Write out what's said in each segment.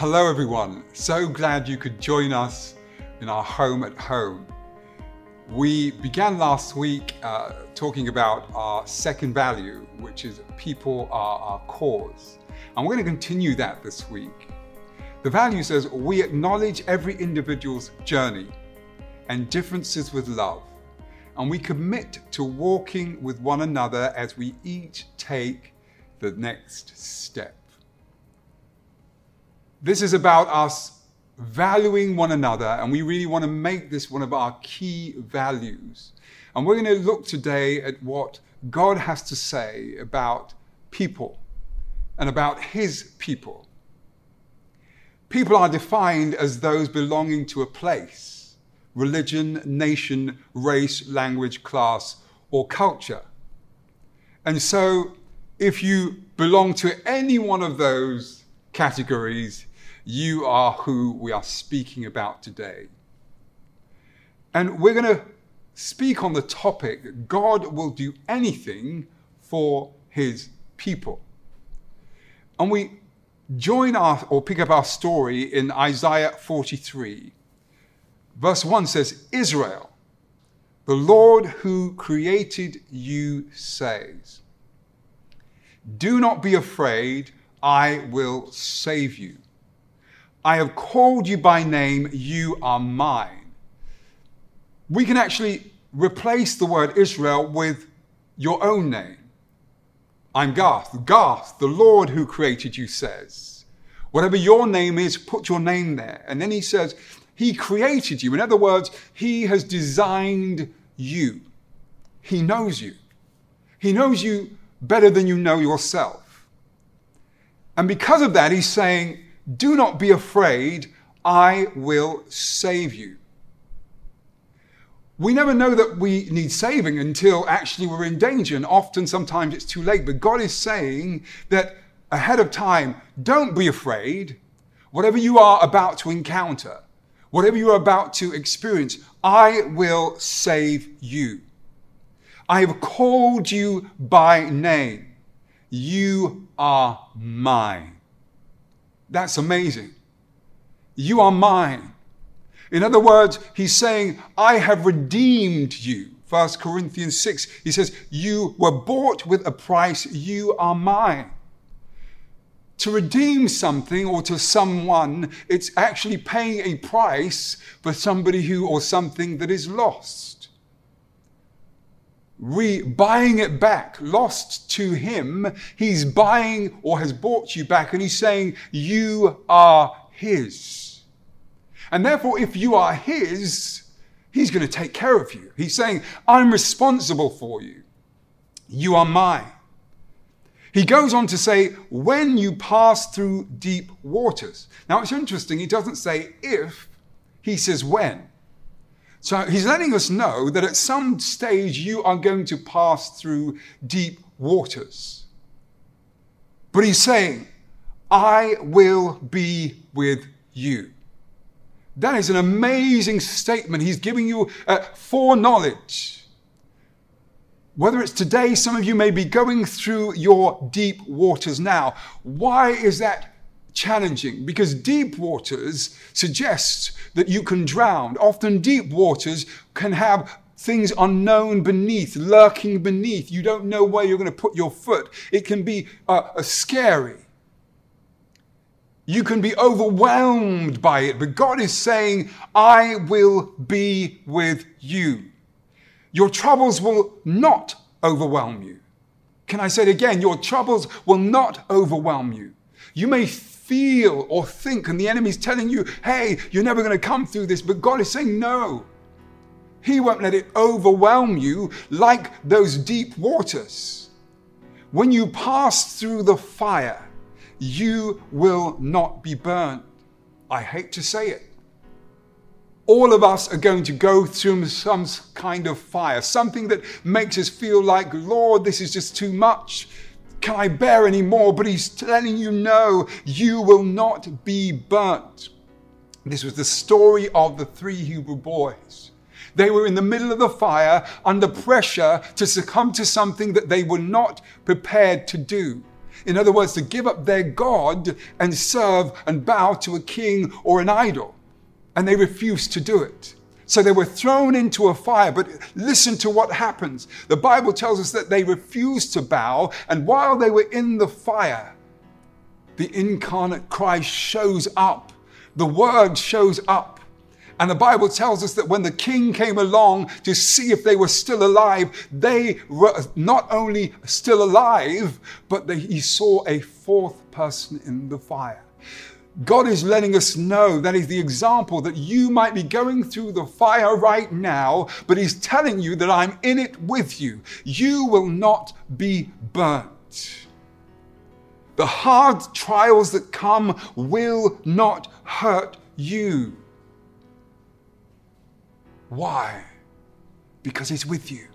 Hello, everyone. So glad you could join us in our home at home. We began last week uh, talking about our second value, which is people are our cause. And we're going to continue that this week. The value says we acknowledge every individual's journey and differences with love, and we commit to walking with one another as we each take the next step. This is about us valuing one another, and we really want to make this one of our key values. And we're going to look today at what God has to say about people and about His people. People are defined as those belonging to a place, religion, nation, race, language, class, or culture. And so, if you belong to any one of those categories, you are who we are speaking about today. And we're going to speak on the topic God will do anything for his people. And we join our or pick up our story in Isaiah 43. Verse 1 says, Israel, the Lord who created you says, Do not be afraid, I will save you. I have called you by name, you are mine. We can actually replace the word Israel with your own name. I'm Garth. Garth, the Lord who created you says. Whatever your name is, put your name there. And then he says, He created you. In other words, He has designed you. He knows you. He knows you better than you know yourself. And because of that, He's saying, Do not be afraid. I will save you. We never know that we need saving until actually we're in danger, and often sometimes it's too late. But God is saying that ahead of time, don't be afraid. Whatever you are about to encounter, whatever you are about to experience, I will save you. I have called you by name. You are mine. That's amazing. You are mine. In other words, he's saying, I have redeemed you. 1 Corinthians 6, he says, You were bought with a price, you are mine. To redeem something or to someone, it's actually paying a price for somebody who or something that is lost. Re buying it back, lost to him, he's buying or has bought you back, and he's saying, You are his. And therefore, if you are His, He's going to take care of you. He's saying, I'm responsible for you. You are mine. He goes on to say, when you pass through deep waters. Now it's interesting, he doesn't say if, he says when. So he's letting us know that at some stage you are going to pass through deep waters. But he's saying, I will be with you. That is an amazing statement. He's giving you uh, foreknowledge. Whether it's today, some of you may be going through your deep waters now. Why is that challenging? Because deep waters suggest that you can drown. Often, deep waters can have things unknown beneath, lurking beneath. You don't know where you're going to put your foot. It can be uh, scary. You can be overwhelmed by it, but God is saying, I will be with you. Your troubles will not overwhelm you. Can I say it again? Your troubles will not overwhelm you. You may feel or think, and the enemy's telling you, hey, you're never going to come through this, but God is saying, no. He won't let it overwhelm you like those deep waters. When you pass through the fire, you will not be burned. I hate to say it. All of us are going to go through some kind of fire, something that makes us feel like, Lord, this is just too much. Can I bear any more? But He's telling you, no, you will not be burnt. This was the story of the three Hebrew boys. They were in the middle of the fire under pressure to succumb to something that they were not prepared to do. In other words, to give up their God and serve and bow to a king or an idol. And they refused to do it. So they were thrown into a fire. But listen to what happens. The Bible tells us that they refused to bow, and while they were in the fire, the incarnate Christ shows up. The Word shows up. And the Bible tells us that when the king came along to see if they were still alive, they were not only still alive, but he saw a fourth person in the fire. God is letting us know that is the example that you might be going through the fire right now, but He's telling you that I'm in it with you. You will not be burnt. The hard trials that come will not hurt you. Why? Because He's with you.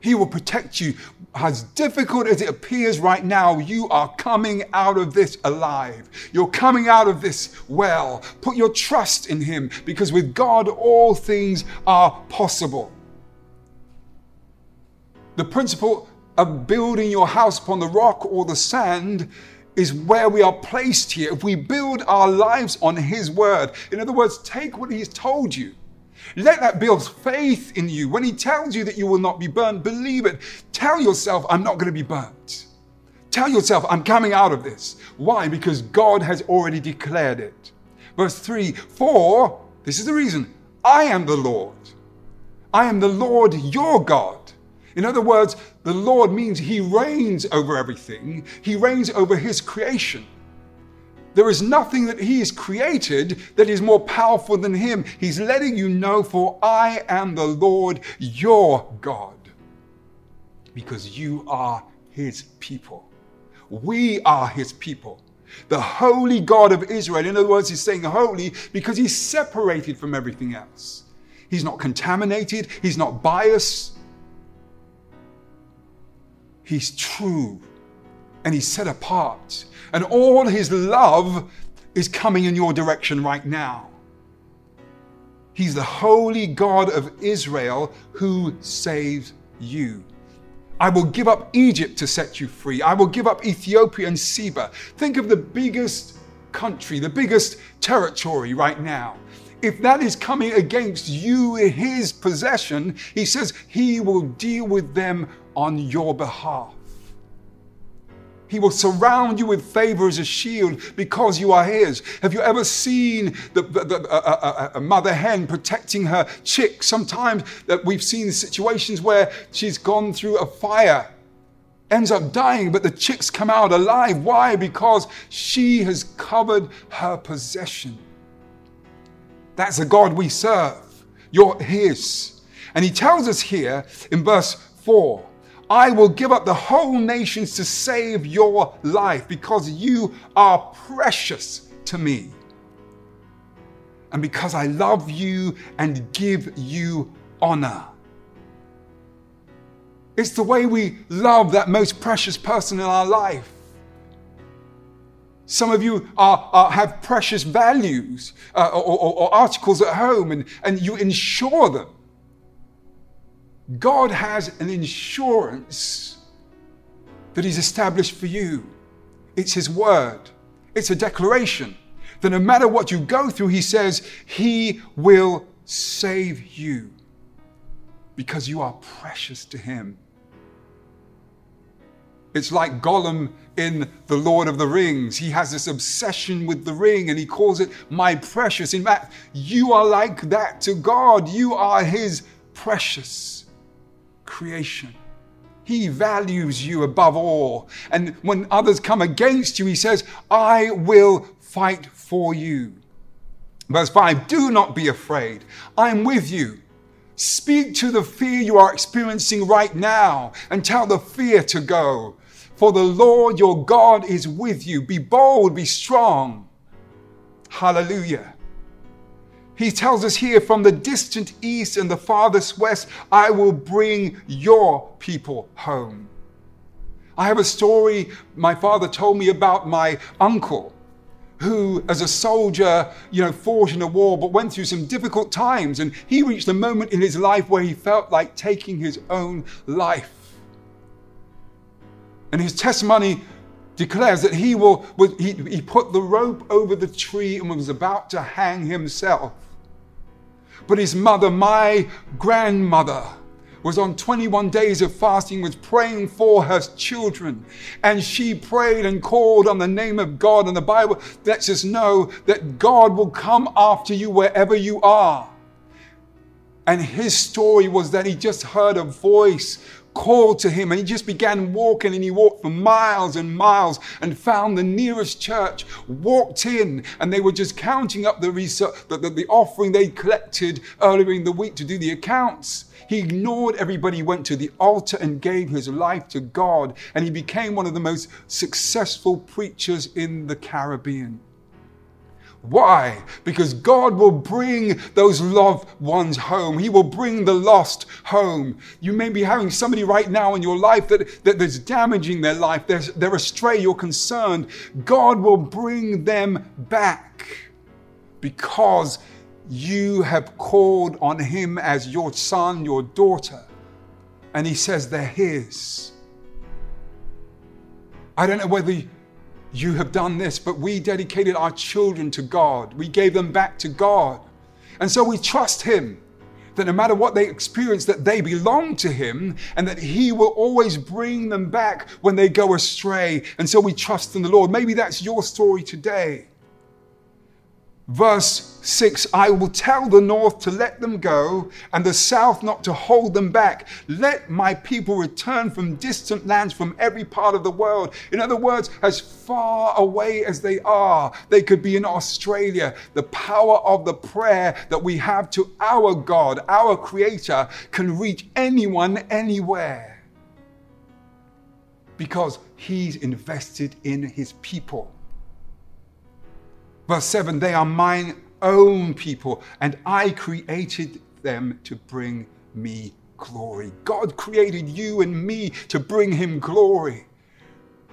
He will protect you. As difficult as it appears right now, you are coming out of this alive. You're coming out of this well. Put your trust in Him because with God, all things are possible. The principle of building your house upon the rock or the sand is where we are placed here. If we build our lives on His word, in other words, take what He's told you let that build faith in you. When he tells you that you will not be burned, believe it. Tell yourself, I'm not going to be burnt. Tell yourself, I'm coming out of this. Why? Because God has already declared it. Verse 3 For, this is the reason, I am the Lord. I am the Lord your God. In other words, the Lord means he reigns over everything, he reigns over his creation. There is nothing that He has created that is more powerful than Him. He's letting you know, for I am the Lord your God, because you are His people. We are His people. The holy God of Israel. In other words, He's saying holy because He's separated from everything else. He's not contaminated, He's not biased. He's true and He's set apart and all his love is coming in your direction right now. He's the holy God of Israel who saves you. I will give up Egypt to set you free. I will give up Ethiopia and Seba. Think of the biggest country, the biggest territory right now. If that is coming against you, his possession, he says he will deal with them on your behalf. He will surround you with favor as a shield because you are His. Have you ever seen the, the, the a, a, a, mother hen protecting her chick? Sometimes that we've seen situations where she's gone through a fire, ends up dying, but the chicks come out alive. Why? Because she has covered her possession. That's the God we serve. You're His. And He tells us here in verse 4 I will give up the whole nations to save your life because you are precious to me. And because I love you and give you honor. It's the way we love that most precious person in our life. Some of you are, are have precious values uh, or, or, or articles at home and, and you insure them. God has an insurance that He's established for you. It's His word, it's a declaration that no matter what you go through, He says He will save you because you are precious to Him. It's like Gollum in The Lord of the Rings. He has this obsession with the ring and he calls it my precious. In fact, you are like that to God. You are His precious creation. He values you above all. And when others come against you, he says, I will fight for you. Verse 5 Do not be afraid. I'm with you. Speak to the fear you are experiencing right now and tell the fear to go. For the Lord your God is with you. Be bold, be strong. Hallelujah. He tells us here, from the distant east and the farthest west, I will bring your people home. I have a story my father told me about my uncle who, as a soldier, you know, fought in a war but went through some difficult times. And he reached a moment in his life where he felt like taking his own life. And his testimony declares that he will he, he put the rope over the tree and was about to hang himself. But his mother, my grandmother, was on 21 days of fasting, was praying for her children. And she prayed and called on the name of God. And the Bible lets us know that God will come after you wherever you are. And his story was that he just heard a voice called to him and he just began walking and he walked for miles and miles and found the nearest church walked in and they were just counting up the, research, the, the, the offering they collected earlier in the week to do the accounts he ignored everybody, went to the altar and gave his life to God, and he became one of the most successful preachers in the Caribbean. Why? Because God will bring those loved ones home. He will bring the lost home. You may be having somebody right now in your life that, that that's damaging their life. They're, they're astray. You're concerned. God will bring them back because you have called on him as your son, your daughter. And he says they're his. I don't know whether you have done this, but we dedicated our children to God. We gave them back to God. And so we trust him that no matter what they experience that they belong to him and that he will always bring them back when they go astray and so we trust in the lord maybe that's your story today Verse 6 I will tell the north to let them go, and the south not to hold them back. Let my people return from distant lands, from every part of the world. In other words, as far away as they are, they could be in Australia. The power of the prayer that we have to our God, our Creator, can reach anyone, anywhere. Because He's invested in His people. Verse 7 They are mine own people, and I created them to bring me glory. God created you and me to bring Him glory.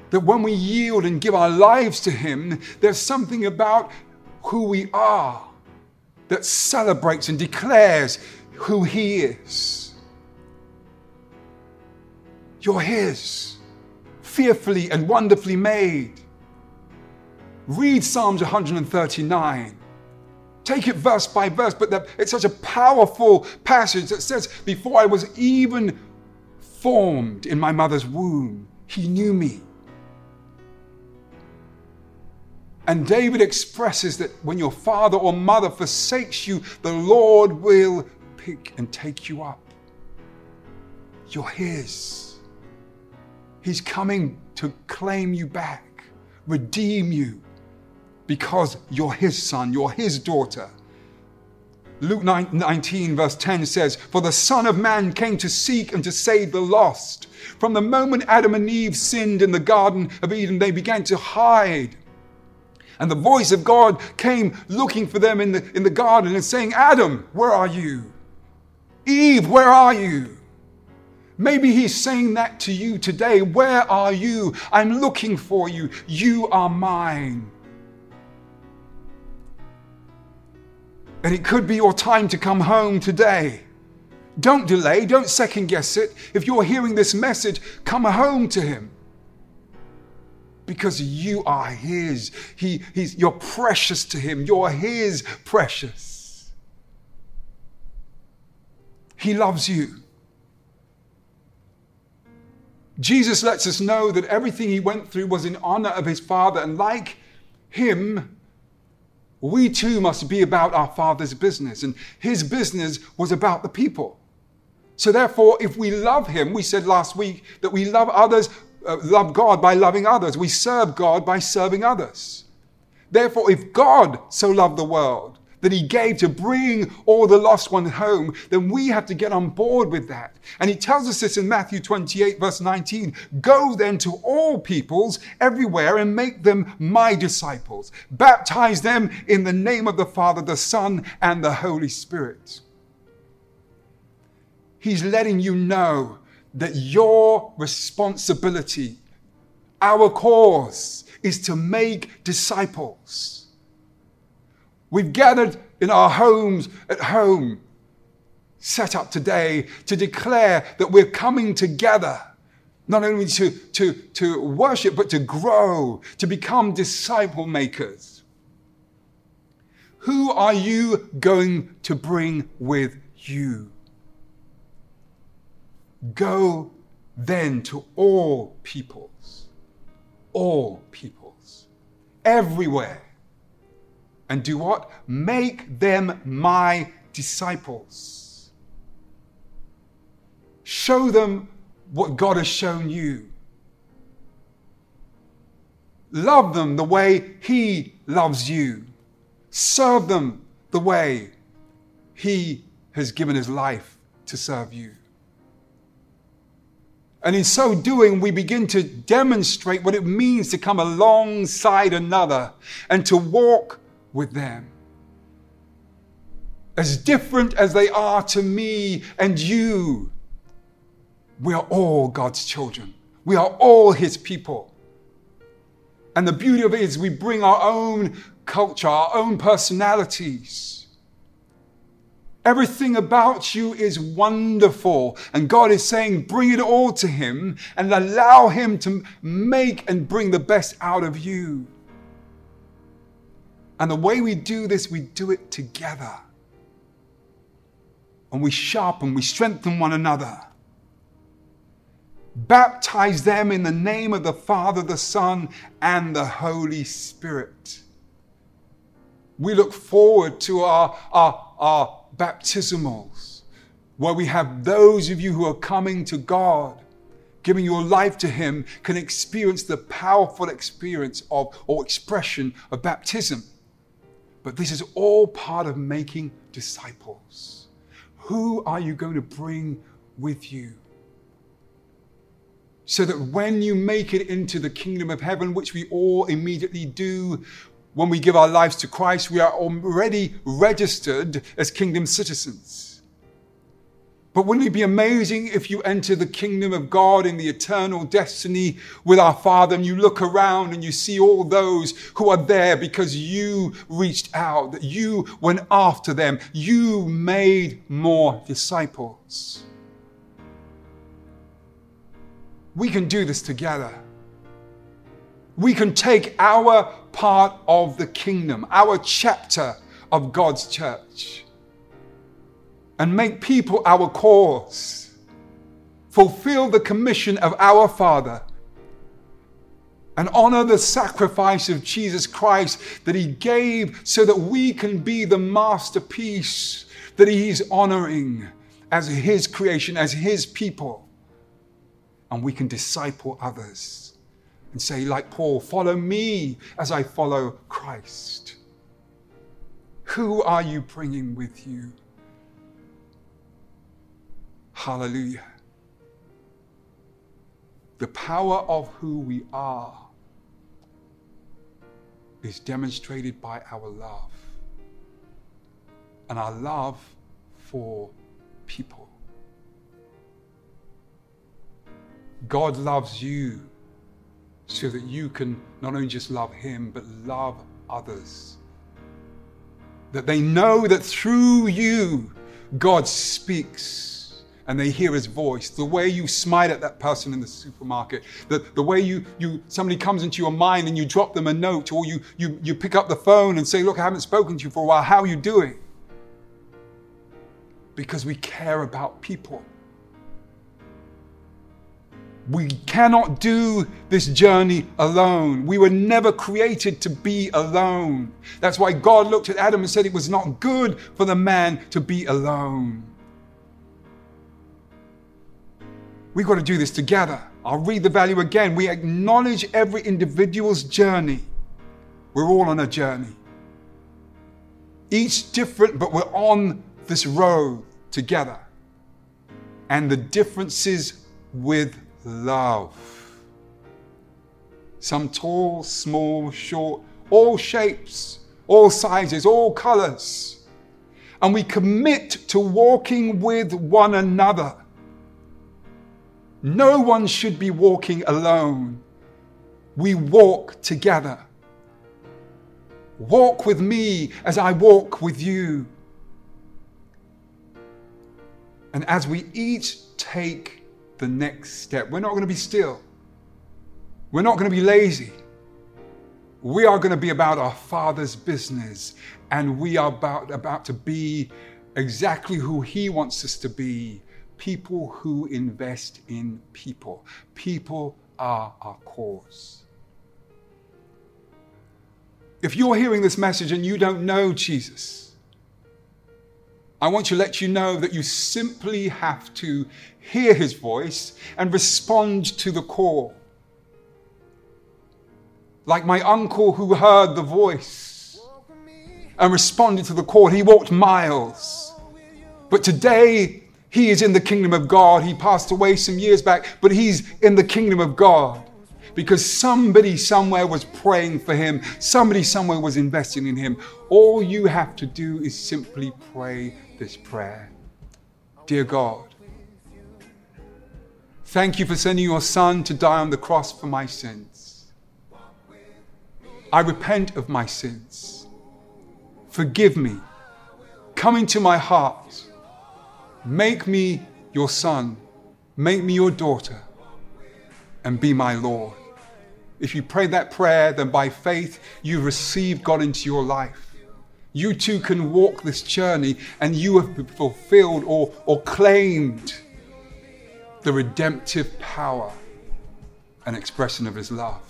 That when we yield and give our lives to Him, there's something about who we are that celebrates and declares who He is. You're His, fearfully and wonderfully made. Read Psalms 139. Take it verse by verse, but it's such a powerful passage that says, Before I was even formed in my mother's womb, he knew me. And David expresses that when your father or mother forsakes you, the Lord will pick and take you up. You're His. He's coming to claim you back, redeem you, because you're his son, you're his daughter. Luke 19, verse 10 says, For the Son of Man came to seek and to save the lost. From the moment Adam and Eve sinned in the Garden of Eden, they began to hide. And the voice of God came looking for them in the, in the garden and saying, Adam, where are you? Eve, where are you? Maybe he's saying that to you today. Where are you? I'm looking for you. You are mine. And it could be your time to come home today. Don't delay, don't second guess it. If you're hearing this message, come home to Him. Because you are His. He, he's, you're precious to Him. You're His precious. He loves you. Jesus lets us know that everything He went through was in honor of His Father, and like Him, we too must be about our Father's business. And His business was about the people. So, therefore, if we love Him, we said last week that we love others, uh, love God by loving others. We serve God by serving others. Therefore, if God so loved the world that he gave to bring all the lost ones home, then we have to get on board with that. And he tells us this in Matthew 28, verse 19 Go then to all peoples everywhere and make them my disciples. Baptize them in the name of the Father, the Son, and the Holy Spirit. He's letting you know that your responsibility, our cause, is to make disciples. We've gathered in our homes at home, set up today to declare that we're coming together Not only to, to, to worship, but to grow, to become disciple makers. Who are you going to bring with you? Go then to all peoples, all peoples, everywhere. And do what? Make them my disciples. Show them what God has shown you. Love them the way He loves you. Serve them the way He has given His life to serve you. And in so doing, we begin to demonstrate what it means to come alongside another and to walk with them. As different as they are to me and you, we are all God's children. We are all His people. And the beauty of it is we bring our own culture, our own personalities. Everything about you is wonderful. And God is saying, bring it all to Him and allow Him to make and bring the best out of you. And the way we do this, we do it together. And we sharpen, we strengthen one another. Baptize them in the name of the Father, the Son, and the Holy Spirit. We look forward to our, our, our baptismals, where we have those of you who are coming to God, giving your life to Him, can experience the powerful experience of or expression of baptism. But this is all part of making disciples. Who are you going to bring with you? so that when you make it into the kingdom of heaven, which we all immediately do when we give our lives to Christ, we are already registered as kingdom citizens. But wouldn't it be amazing if you enter the kingdom of God in the eternal destiny with our Father and you look around and you see all those who are there because you reached out, that you went after them, you made more disciples. we can do this together. We can take our part of the kingdom, our chapter of God's church, and make people our cause. Fulfill the commission of our Father and honor the sacrifice of Jesus Christ that He gave so that we can be the masterpiece that He's honoring as His creation, as His people and we can disciple others and say, like Paul, follow me as I follow Christ. Who are you bringing with you? Hallelujah. The power of who we are is demonstrated by our love and our love for people. God loves you so that you can not only just love Him, but love others. That they know that through you, God speaks and they hear His voice. The way you smile at that person in the supermarket, the, the way you, you somebody comes into your mind and you drop them a note, or you, you, you pick up the phone and say, Look, I haven't spoken to you for a while. How are you doing? Because we care about people. We cannot do this journey alone. We were never created to be alone. That's why God looked at Adam and said it was not good for the man to be alone. We've got to do this together. I'll read the value again. We acknowledge every individual's journey. We're all on a journey. Each different, but we're on this road together. And the differences with love. Some tall, small, short, all shapes, all sizes, all colors. And we commit to walking with one another. No one should be walking alone. We walk together. Walk with me as I walk with you. And as we each take the next step. We're not going to be still. We're not going to be lazy. We are going to be about our Father's business, and we are about, about to be exactly who He wants us to be people who invest in people. People are our cause. If you're hearing this message and you don't know Jesus, I want to let you know that you simply have to hear his voice and respond to the call. Like my uncle who heard the voice and responded to the call, he walked miles. But today, he is in the kingdom of God. He passed away some years back, but he's in the kingdom of God because somebody somewhere was praying for him, somebody somewhere was investing in him. All you have to do is simply pray this prayer Dear God, thank you for sending your son to die on the cross for my sins. I repent of my sins. Forgive me. Come into my heart. Make me your son. Make me your daughter. And be my Lord. If you pray that prayer, then by faith you receive God into your life. You too can walk this journey and you have fulfilled or, or claimed the redemptive power and expression of His love.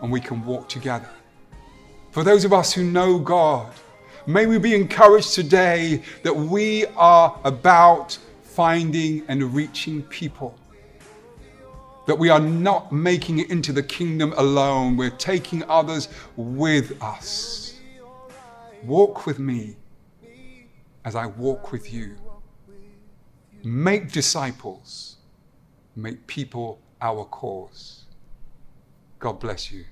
And we can walk together. For those of us who know God, may we be encouraged today that we are about finding and reaching people that we are not making it into the kingdom alone, we're taking others with us. Walk with me as I walk with you. Make disciples, make people our cause. God bless you.